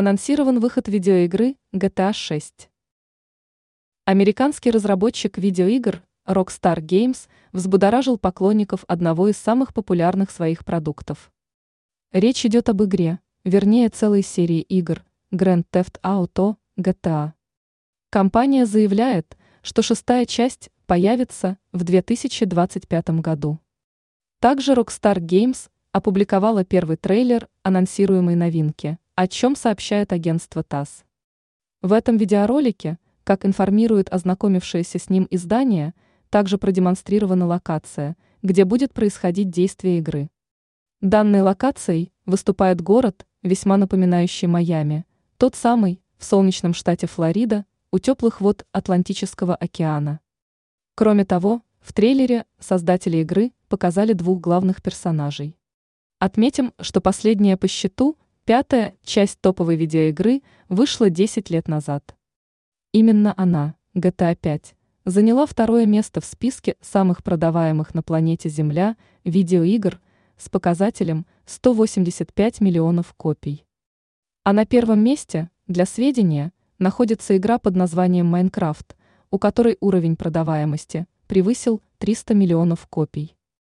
Анонсирован выход видеоигры GTA 6. Американский разработчик видеоигр Rockstar Games взбудоражил поклонников одного из самых популярных своих продуктов. Речь идет об игре, вернее целой серии игр Grand Theft Auto GTA. Компания заявляет, что шестая часть появится в 2025 году. Также Rockstar Games опубликовала первый трейлер анонсируемой новинки – о чем сообщает агентство ТАСС. В этом видеоролике, как информирует ознакомившееся с ним издание, также продемонстрирована локация, где будет происходить действие игры. Данной локацией выступает город, весьма напоминающий Майами, тот самый, в солнечном штате Флорида, у теплых вод Атлантического океана. Кроме того, в трейлере создатели игры показали двух главных персонажей. Отметим, что последняя по счету – Пятая часть топовой видеоигры вышла 10 лет назад. Именно она, GTA 5, заняла второе место в списке самых продаваемых на планете Земля видеоигр с показателем 185 миллионов копий. А на первом месте, для сведения, находится игра под названием Майнкрафт, у которой уровень продаваемости превысил 300 миллионов копий.